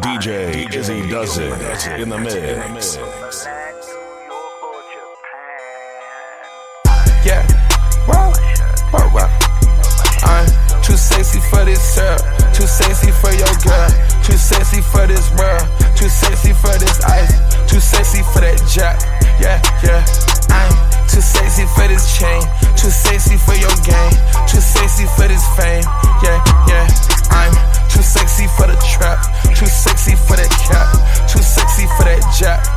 DJ Izzy does it in the mix. Yeah, whoa, whoa, whoa. I'm too sexy for this syrup, too sexy for your girl, too sexy for this world, too sexy for this ice, too sexy for that jack. Yeah, yeah. I'm too sexy for this chain, too sexy for your game, too sexy for this fame. Yeah, yeah. I'm too sexy for the trap, too sexy for that cap, too sexy for that jack.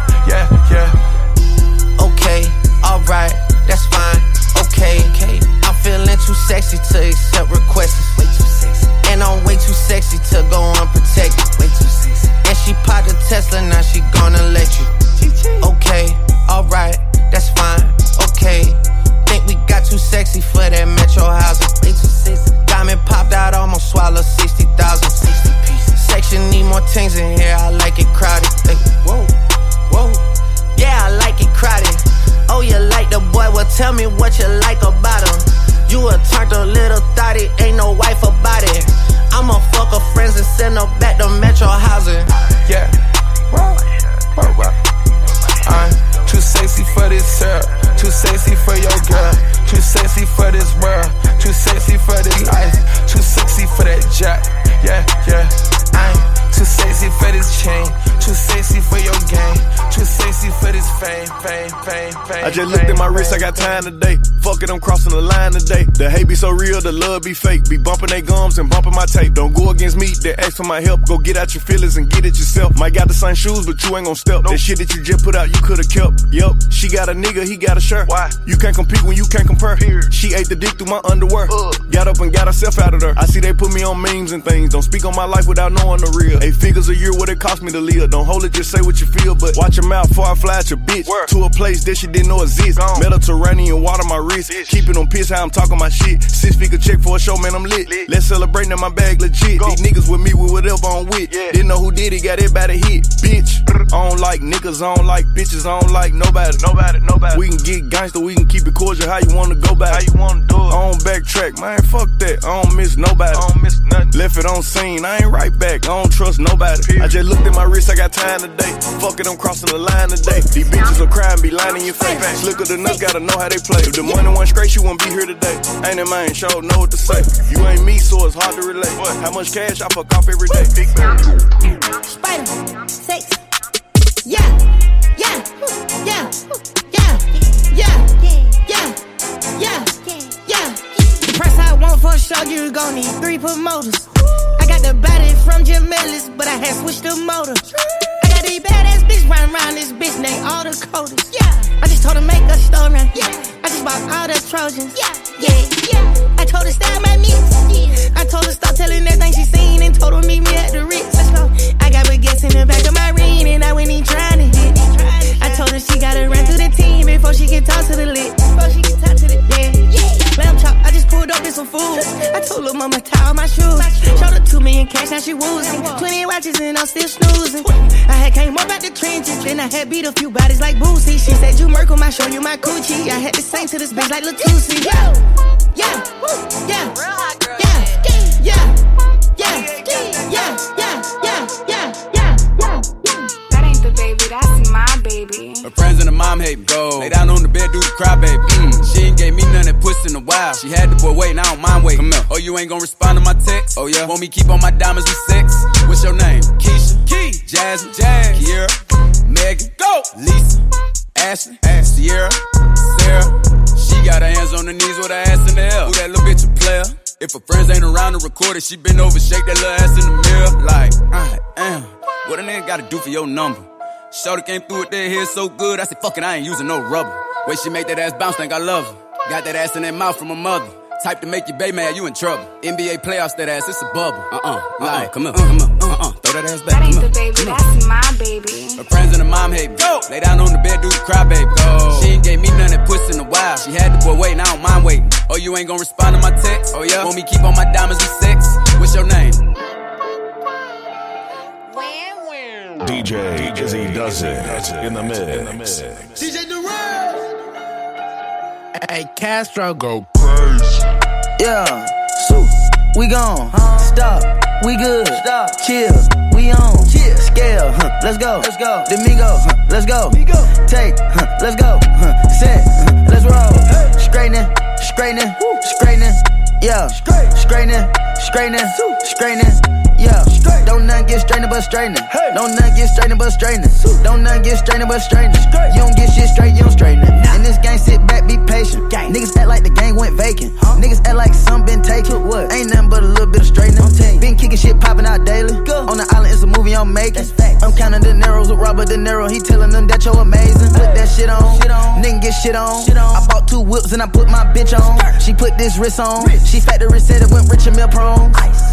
Back housing. Yeah. Whoa, whoa, whoa. I'm too sexy for this syrup, too sexy for your girl, too sexy for this world, too sexy for this ice, too sexy for that jack. Yeah, yeah. I'm too sexy for this chain, too sexy for your game, too sexy for this fame, fame, fame, fame. I just looked at my wrist, I got time today. Fuck it, I'm crossing the line today. The hate be so real, the love be fake. Be bumping they gums and bumping my tape. Don't go against me, they ask for my help. Go get out your feelings and get it yourself. Might got the same shoes, but you ain't gon' step. That shit that you just put out, you could've kept. Yep, she got a nigga, he got a shirt. Why? You can't compete when you can't compare. She ate the dick through my underwear. Got up and got herself out of there. I see they put me on memes and things. Don't speak on my life without knowing the real. Eight figures a year, what it cost me to live. Don't hold it, just say what you feel. But watch your mouth before I fly at your bitch. To a place that she didn't know exist. Mediterranean water my wrist. Keep it on piss I'm talking my shit. Six figure check for a show, man, I'm lit. Let's celebrate now my bag legit. These niggas with me with whatever I'm with. Didn't know who did it, got everybody hit. Bitch. I don't like niggas, I don't like bitches, I don't like nobody. Nobody, nobody. We can get gangster, we can keep it cordial. How you wanna go back? How you wanna do it? I don't backtrack, man. Fuck that. I don't miss nobody. I don't miss nothing. Left it on scene, I ain't right back. I don't trust nobody. I just looked at my wrist, I got time today. Fuck it, I'm crossing the line today. These bitches will cry and be lying in your face. Slicker than us, gotta know how they play. If the money went straight, you wouldn't be here today. Ain't in mind, show know what to say. You ain't me, so it's hard to relate. How much cash I fuck off every day? Big Spider, sex. Yeah, yeah, yeah, yeah, yeah, yeah, yeah, yeah. Press I want for sure, you gon' need three promoters. I got the body from Jim Ellis, but I had switched the motor. Got badass bitch riding around this bitch named all the coders. Yeah, I just told her make a story. Yeah, I just bought all the Trojans. Yeah, yeah, yeah. Told her style my mix. I told her stop telling everything she seen and told her meet me at the Ritz. I got baguettes in the back of my ring and I went in trying to hit. I told her she gotta run through the team before she can talk to the lit. Before she can talk to the yeah. yeah. Lamb chop, I just pulled up in some food. I told her mama tie all my shoes. Showed her two million cash, now she woozing. Twenty watches and I'm still snoozing. I had came up out the trenches, then I had beat a few bodies like Boosie. She said you Merkle, I show you my coochie. I had to sing to this bitch like Latusi. Yeah, yeah, woo, yeah, yeah, yeah, yeah, yeah, yeah, yeah, yeah, yeah, yeah. Yeah. That ain't the baby, that's my baby. Her friends and her mom hate me. Go. Lay down on the bed, do the cry, baby. Mm. She ain't gave me none that puss in a while. She had the boy waiting, I don't mind waiting. Oh, you ain't gonna respond to my text? Oh, yeah. Want me keep on my diamonds with sex? What's your name? Keisha. Key. Jasmine. Jazz. Kiera. Megan. Go. Lisa. Ashley. Ash. Sierra. Sarah. Got her hands on her knees with her ass in the air. Who that little bitch a player? If her friends ain't around to record it, she been over, shake that little ass in the mirror. Like, I am. What a nigga gotta do for your number? Shorty came through with that hair so good, I said, fuck it, I ain't using no rubber. Way she make that ass bounce, think I love her. Got that ass in that mouth from her mother. Type to make you bay mad, you in trouble. NBA playoffs, that ass, it's a bubble. Uh uh, like, come on, come on, uh uh, throw that ass back. That ain't come the baby, that's my baby. Her friends and her mom hate me. Go. Lay down on the bed, do the cry, baby. Go. She ain't gave me none that puss in a while. She had the boy waiting, I don't mind waiting. Oh, you ain't gonna respond to my text? Oh, yeah? Want me keep on my diamonds with sex? What's your name? DJ Izzy does it in the mix. DJ Durant. Hey, Castro go Yeah, so we gone. Stop, we good. Stop, chill, we on. Chill, scale, huh, let's go. Let's go. Domingo, huh, let's go. Take, huh, let's go. Huh, set, huh, let's roll. Straightening, straightening, straightening. Yeah, straightening, straightening, straightening. Yeah, don't nothing get straightening but straightening. Don't nothing get straightening but straightening. Don't nothing get straightening but straightening. You don't get shit straight, you don't straighten it. In this game, sit back, be patient. Niggas act like the game went vacant. Niggas act like some been taken. What? Ain't nothing but a little bit of straightening. Been kicking shit popping out daily. On the island, it's a movie I'm making. I'm counting the narrows with Robert De Niro. He telling them that you're amazing. Put that shit on. Nigga get shit on. I bought two whips and I put my bitch on. She put this wrist on. She factory said it went rich and meal prone.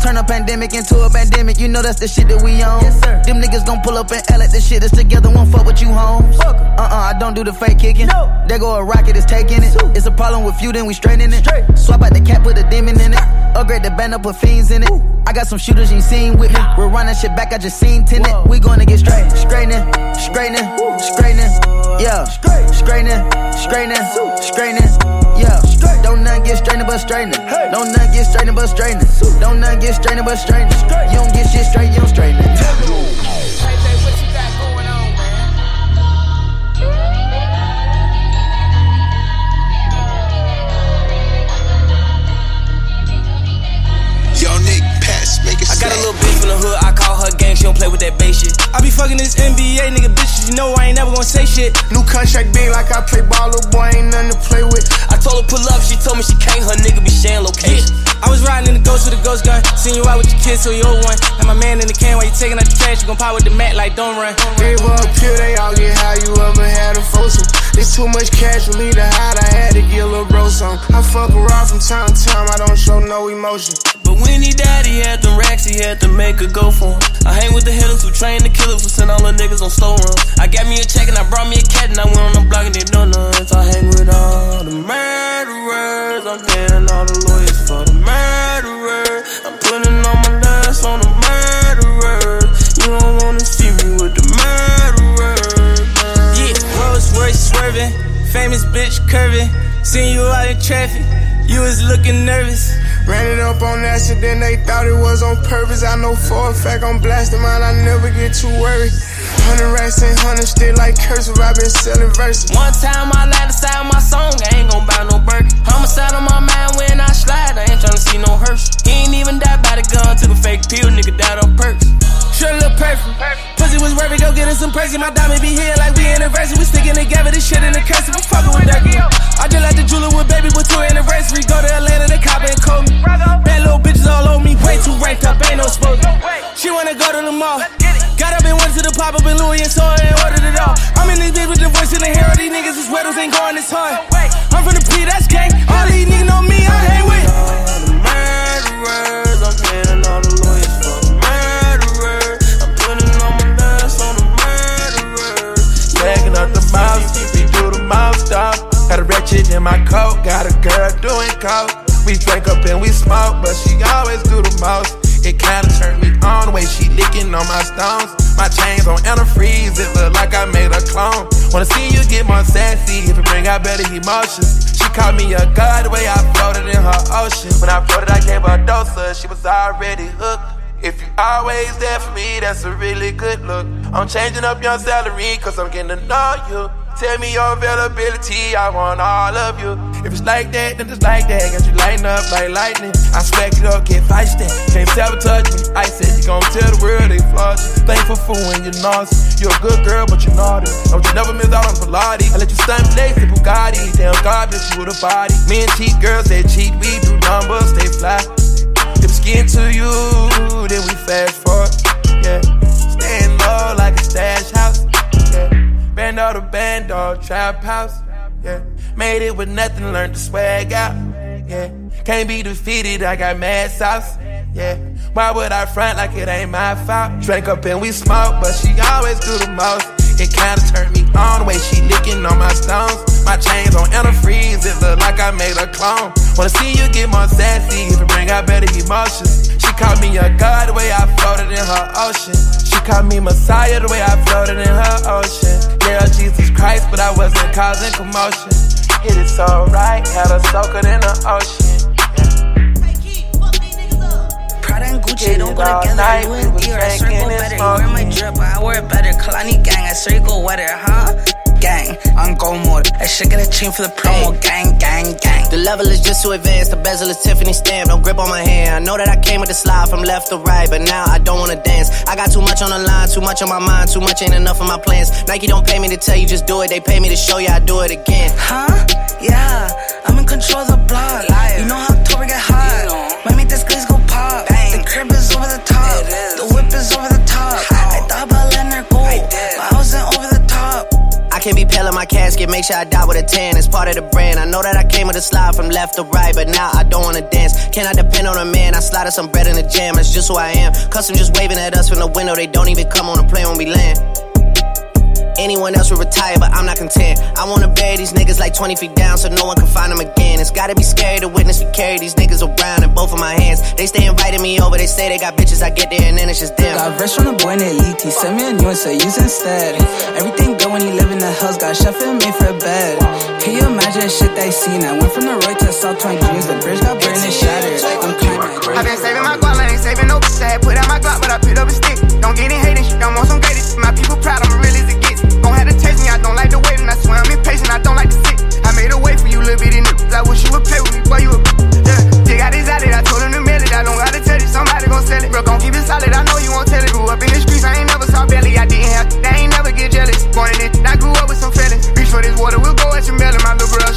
Turn a pandemic into a pandemic. You know that's the shit that we on. Them niggas gon' pull up and L at the shit is together. Won't fuck with you, homes. Uh uh, I don't do the fake kicking. No. There go a rocket, is taking it. It's a problem with you, then we straightening it. Swap out the cap, put a demon in it. Upgrade the band up, put fiends in it. I got some shooters you ain't seen with me. We're running shit back, I just seen tenant. We gonna get straight, straightening, straightening, straightening. Yeah, straightening, straightening, straightening. Yeah, don't nothing get straightening but straightening. Don't nothing get straightening but straightening. Don't nothing get straightening but straightening. You don't get shit straight, you don't straighten it. what you got going on, man? Yo, Nick, pass, make it I got a little bitch from the hood, I call her gang, she don't play with that bass shit. I be fucking this NBA nigga bitches, you know I ain't never gonna say shit. New contract big like I play ball, little boy ain't nothing to play with. I told her pull up, she told me she can't, her nigga be sharing location. I was riding in the ghost with a ghost gun, seen you out with your kids, so you old one. And my man in the can while you taking out the trash, you gon' pop with the mat like don't run. Gave up here, they all get high, you ever had a foursome. It's too much cash for me to hide, I had to get a little bro some. I fuck around from time to time, I don't show no emotion. But when he died, he had them racks, he had to make a go for him. I hang with the hitters who train the killers who send all the niggas on slow run. I got me Seen you out in traffic, you was looking nervous. Ran it up on accident, they thought it was on purpose. I know for a fact I'm blasting mine, I never get too worried. Hundred racks and hundred still like cursive, i been selling verses. One time I lied style my song, I ain't gon' buy no Birkin. Homicide on my mind when I slide, I ain't tryna see no hearse. He ain't even died by the gun, took a fake pill, some perks. My diamond be here like we anniversary. We sticking together, this shit in the cursive. I'm fucking with that girl. I just like the jeweler with baby with two anniversary. Go to Atlanta, the cop and call me. Bad little bitches all on me, way too ranked up, ain't no smoke. She wanna go to the mall. Got up and went to the pop up in Louis and saw it and ordered it all. I'm in this bitch with the voice in the hair. These niggas is weddles ain't going this hard. I'm from the P, that's Got a wretched in my coat, got a girl doing coke. We drink up and we smoke, but she always do the most. It kinda turned me on the way she licking on my stones. My chains on antifreeze, it look like I made a clone. Wanna see you get more sassy if it bring out better emotions. She called me a god the way I floated in her ocean. When I floated, I gave her a dose of, she was already hooked. If you always there for me, that's a really good look. I'm changing up your salary, cause I'm getting to know you. Tell me your availability, I want all of you. If it's like that, then it's like that. Got you lighting up like lightning. I smack it up, get feisty. Can't sabotage me. I said you gon' tell the world they flaws. Thankful for when you're nauseous. You're a good girl, but you're naughty. Don't you never miss out on Pilates. I let you stunt legs to Bugatti. Damn God, bless you with a body. Me and cheat girls, they cheat. We do numbers, they fly. If getting to you, then we fast forward. All the band, all trap house. Yeah. Made it with nothing, learned to swag out. Yeah. Can't be defeated, I got mad sauce. Yeah. Why would I front like it ain't my fault? Drank up and we smoke, but she always do the most. It kinda turned me on the way she licking on my stones. My chains on antifreeze, it look like I made a clone. Wanna see you get more sassy, if it bring out better emotions. She called me a god the way I floated in her ocean. She called me Messiah the way I floated in her ocean. Yeah, Jesus Christ, but I wasn't causing commotion. It is so right, had her soaking in the ocean. all night. We was drinking and smoking. my drip, I wear better. Kalani gang, I circle weather, huh? Gang, I'm go more. I should get a chain for the promo. Gang, gang, gang. The level is just too advanced. The bezel is Tiffany stamp. No grip on my hand. I know that I came with the slide from left to right, but now I don't wanna dance. I got too much on the line, too much on my mind, too much ain't enough of my plans. Nike don't pay me to tell you just do it. They pay me to show you I do it again. Huh? Yeah, I'm in control of the block. You know how October get hot. Might make this glaze go pop. The crib is over the top. The whip is over the can't be pale in my casket, make sure I die with a tan. It's part of the brand. I know that I came with a slide from left to right, but now I don't wanna dance. Can I depend on a man? I slided some bread in the jam, that's just who I am. Custom just waving at us from the window, they don't even come on the plane when we land. Anyone else would retire, but I'm not content. I wanna bury these niggas like 20 feet down so no one can find them again. It's gotta be scary to witness me carry these niggas around in both of my hands. They stay inviting me over, they say they got bitches, I get there and then it's just them. Got verse from the boy named Elite, send me a new one, so use instead. Everything good when you live in the hills, got chef and made for a bed. Can you imagine shit they seen? I went from the Roy to South Twin Dreams, the bridge got burned and shattered. I'm climbing. I've been saving my guap, I ain't saving no bitch. I had put out my Glock, but I picked up a stick. Don't get in hating, shit, don't want some greatest. My people proud, I'm We'll go at your melon. My little bro,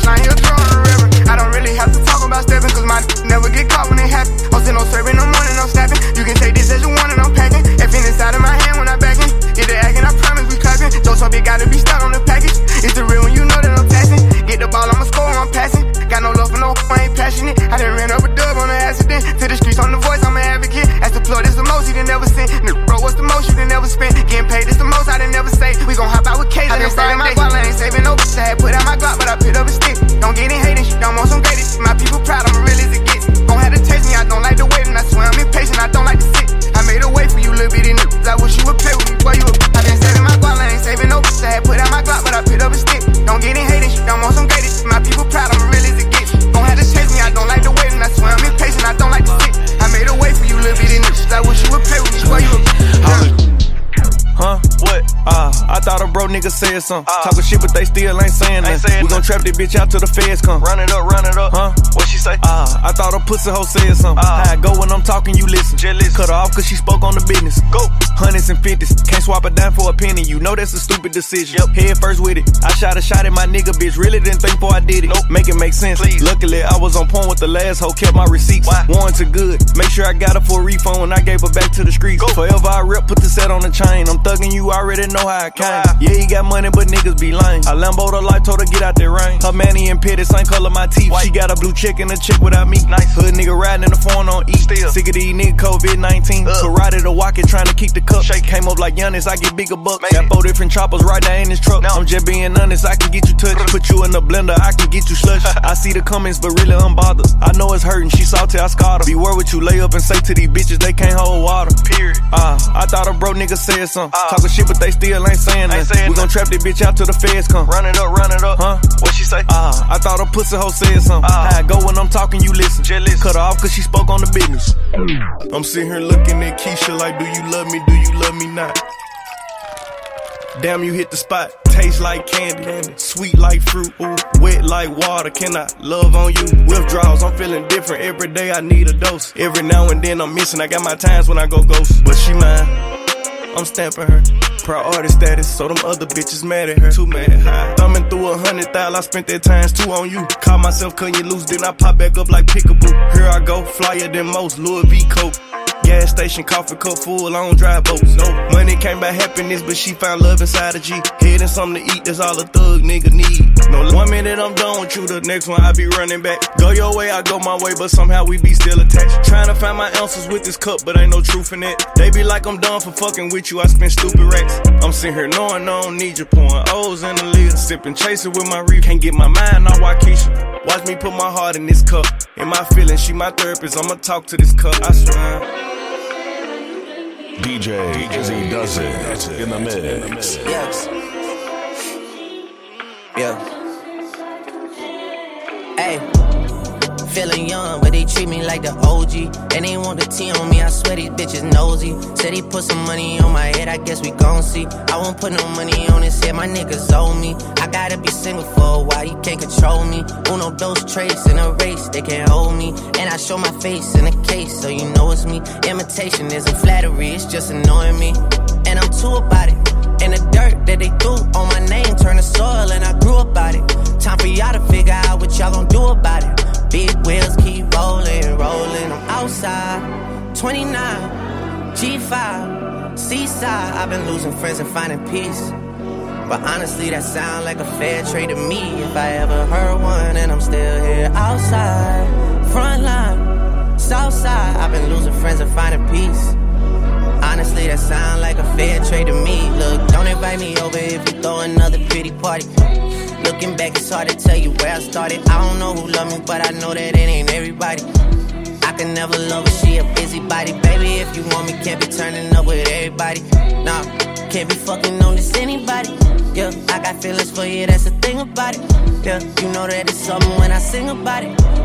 said something. Talking shit, but they still ain't saying nothing. Trap this bitch out till the feds come. Run it up, run it up. Huh? What she say? Ah, I thought a pussy hoe said something. How I go when I'm talking, you listen. Cut her off cause she spoke on the business. Go. Hundreds and fifties. Can't swap a dime for a penny. You know that's a stupid decision. Yep. Head first with it. I shot a shot at my nigga, bitch. Really didn't think before I did it. Nope. Make it make sense. Please. Luckily, I was on point with the last hoe. Kept my receipts. Why? Warranted good. Make sure I got her for a refund when I gave her back to the streets. Go. Forever I rep, put the set on the chain. I'm thugging you, already know how I came. Yeah, he got money, but niggas be lame. I Lambo the life, told her get out that rain. Her manny and pitty, same color my teeth. She got a blue chick and a chick without me. Nice. Hood nigga riding in the phone on E. Still. Sick of these niggas COVID 19. Karate to walk it, trying to keep the cup. Shake came up like Giannis, I get bigger bucks. Got four different choppers right now in this truck. I'm just being honest, I can get you touched. Put you in the blender, I can get you slush. I see the comments, but really I'm bothered. I know it's hurting, she salty, I scarred her. Beware what you lay up and say to these bitches, they can't hold water. Period. Ah, I thought a bro nigga said something. Talking shit, but they still ain't saying nothing. We gon' trap this bitch out till the feds come. Run it up, run it up. Huh? What she say? Ah, I thought a pussy hoe said something. How I go when I'm talking, you listen. Jealous. Cut her off cause she spoke on the business. I'm sitting here looking at Keisha like, do you love me? Do you love me not? Damn, you hit the spot. Taste like candy, sweet like fruit, ooh, wet like water. Can I love on you? Withdrawals, I'm feeling different. Every day I need a dose. Every now and then I'm missing. I got my times when I go ghost, but she mine. I'm stamping her. Priority status, so them other bitches mad at her. Too mad at high. Thumbing through a hundred thousand, I spent that times two on you. Caught myself cutting you loose, then I pop back up like pickaboo. Here I go, flyer than most, Louis V. Coke. Station, coffee cup full, I don't drive boats. No money came by happiness, but she found love inside a G. Head and something to eat, that's all a thug nigga need. No, one minute I'm done with you, the next one I be running back. Go your way, I go my way, but somehow we be still attached. Trying to find my answers with this cup, but ain't no truth in it. They be like I'm done for fucking with you, I spend stupid racks. I'm sitting here knowing I don't need you, pouring O's in the lid, sipping, chasing with my reef. Can't get my mind on Waukesha. Watch me put my heart in this cup. In my feelings, she my therapist, I'ma talk to this cup, I swear. DJ Izzy does it in the mix. Yes. Yeah. Hey. Feeling young, but they treat me like the OG. And they want the T on me, I swear these bitches nosy. Said he put some money on my head, I guess we gon' see. I won't put no money on his head, my niggas owe me. I gotta be single for a while, you can't control me. Uno, those traits in a race, they can't hold me. And I show my face in a case, so you know it's me. Imitation isn't flattery, it's just annoying me. And I'm too about it. And the dirt that they threw on my name turned to soil, and I grew about it. Time for y'all to figure out what y'all gon' do about it. Big wheels keep rolling, rolling. I'm outside, 29, G5, Seaside. I've been losing friends and finding peace. But honestly, that sound like a fair trade to me. If I ever heard one, and I'm still here outside, front line, south side. I've been losing friends and finding peace. Honestly, that sound like a fair trade to me. Look, don't invite me over if you throw another pretty party. Looking back, it's hard to tell you where I started. I don't know who love me, but I know that it ain't everybody. I can never love her, she a busybody. Baby, if you want me, can't be turning up with everybody. Nah, can't be fucking on this anybody. Yeah, I got feelings for you, that's the thing about it. Yeah, you know that it's something when I sing about it.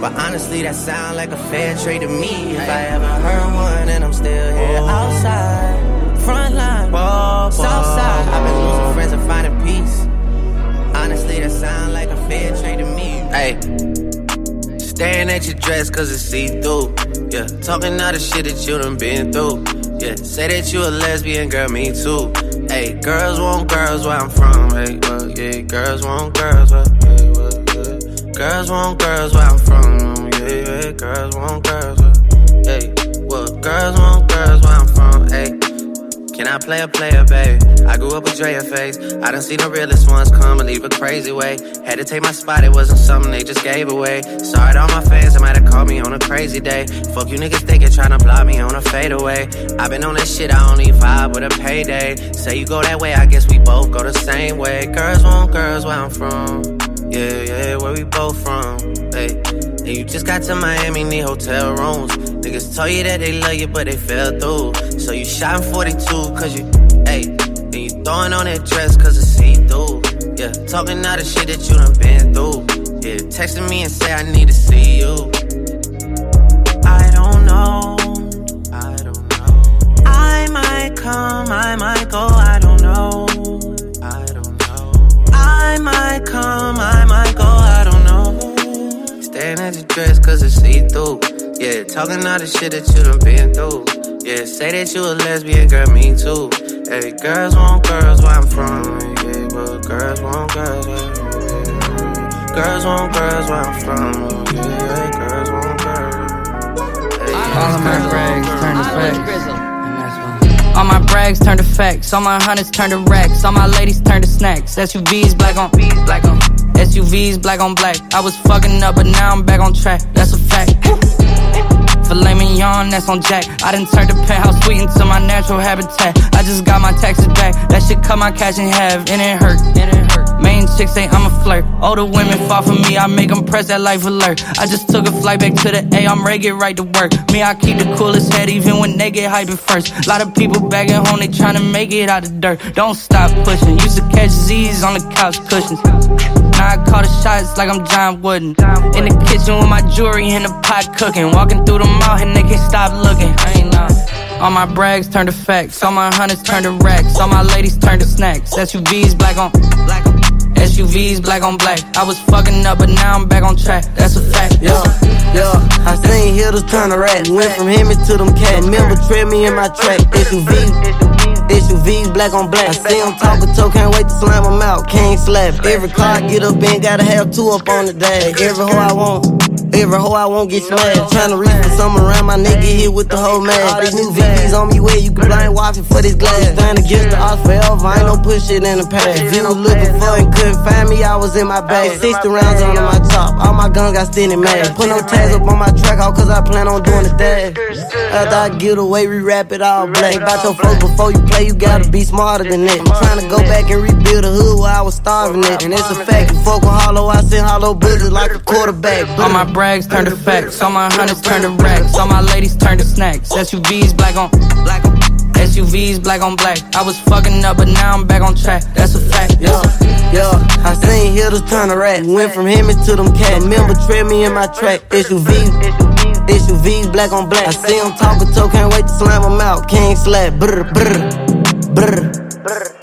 But honestly, that sound like a fair trade to me. If I ever heard one, and I'm still here oh. outside, front line, south side. I've been losing friends and finding peace. Honestly, that sound like a fair trade to me. Hey, staring at your dress cause it's see through. Yeah, talking all the shit that you done been through. Yeah, say that you a lesbian, girl, me too. Hey, girls want girls where I'm from. Hey, well, yeah, girls want girls where, yeah, well. Girls want girls where I'm from. Yeah, yeah, girls want girls hey, well, girls want girls where I'm from. Hey, can I play a player, baby? I grew up with Drea face. I done seen the realest ones come and leave a crazy way. Had to take my spot, it wasn't something they just gave away. Sorry to all my fans, they might have called me on a crazy day. Fuck you niggas thinking trying to block me on a fadeaway. i been on that shit, I only vibe with a payday. Say you go that way, I guess we both go the same way. Girls want girls where I'm from. Yeah, yeah, where we both from. Hey, and you just got to Miami, need hotel rooms. Niggas told you that they love you, but they fell through. So you shot 42, cause you, hey, and you throwing on that dress, cause it's see through. Yeah, talking all the shit that you done been through. Yeah, texting me and say I need to see you. I don't know, I don't know. I might come, I might go, I don't know. I don't know. I might come, I might go, I don't know. Staring at your dress cause it's see through. Yeah, talking all the shit that you done been through. Yeah, say that you a lesbian, girl, me too. Hey, girls want girls where I'm from. Yeah, but girls want girls where I'm from. Girls want girls where I'm from. Yeah, girls want girls. Hey, All of my brags turn to facts. All my brags turn to facts. All my hunters turn to racks. All my ladies turn to snacks. SUVs black on black on. SUVs black on black. I was fucking up, but now I'm back on track. That's a fact. Filet mignon, that's on Jack. I done turned the penthouse suite into my natural habitat. I just got my taxes back. That shit cut my cash in half, and it hurt. And it hurt. Main chicks say I'm a flirt. Older women fall for me, I make them press that life alert. I just took a flight back to the A, I'm ready, get right to work. Me, I keep the coolest head even when they get hyped first. Lot of people back at home, they tryna make it out the dirt. Don't stop pushing. Used to catch Z's on the couch cushions. Now I call the shots like I'm John Wooden. In the kitchen with my jewelry in the pot cooking. Walking through the mall and they can't stop looking. I ain't know. All my brags turn to facts. All my hunters turn to racks. All my ladies turn to snacks. SUVs black on black on. SUVs black on black. I was fucking up, but now I'm back on track. That's a fact. Yeah, yeah. I seen hitters turn to rat. Went from him to them cat. Remember, tread me in my track. SUVs. SUVs, black on black. I see them talk a toe, can't wait to slam them out. Can't slap. Every car I get up in, gotta have two up on the dash. Every hoe I want, every hoe I won't get smashed. Tryna reach for some around my nigga hit with the whole man. All these new VVs on me where you can blind watch for this glass. Stand against the odds forever, I ain't no push shit in the past. If you was looking for and couldn't find me, I was in my bag. 60 rounds under my top, all my guns got standing mad. Put no tags up on my track, all cause I plan on doing the dash. After I get away, we rap it all black. About your folks before you play, you gotta be smarter than that. I'm trying to go back and rebuild the hood where I was starving it. And it's a fact, you fuck with hollow, I send hollow bullets like a quarterback. All my brags turn to facts, all my hundreds turn to racks, all my ladies turn to snacks. SUVs black on black. SUVs black on black. I was fucking up, but now I'm back on track. That's a fact. Yeah, yeah. I seen hitters turn to rat. Went from him to them cats. Remember, tread me in my track. SUVs, SUVs black on black. I see them talking, so can't wait to slam them out. King slap, brr, brr, brr.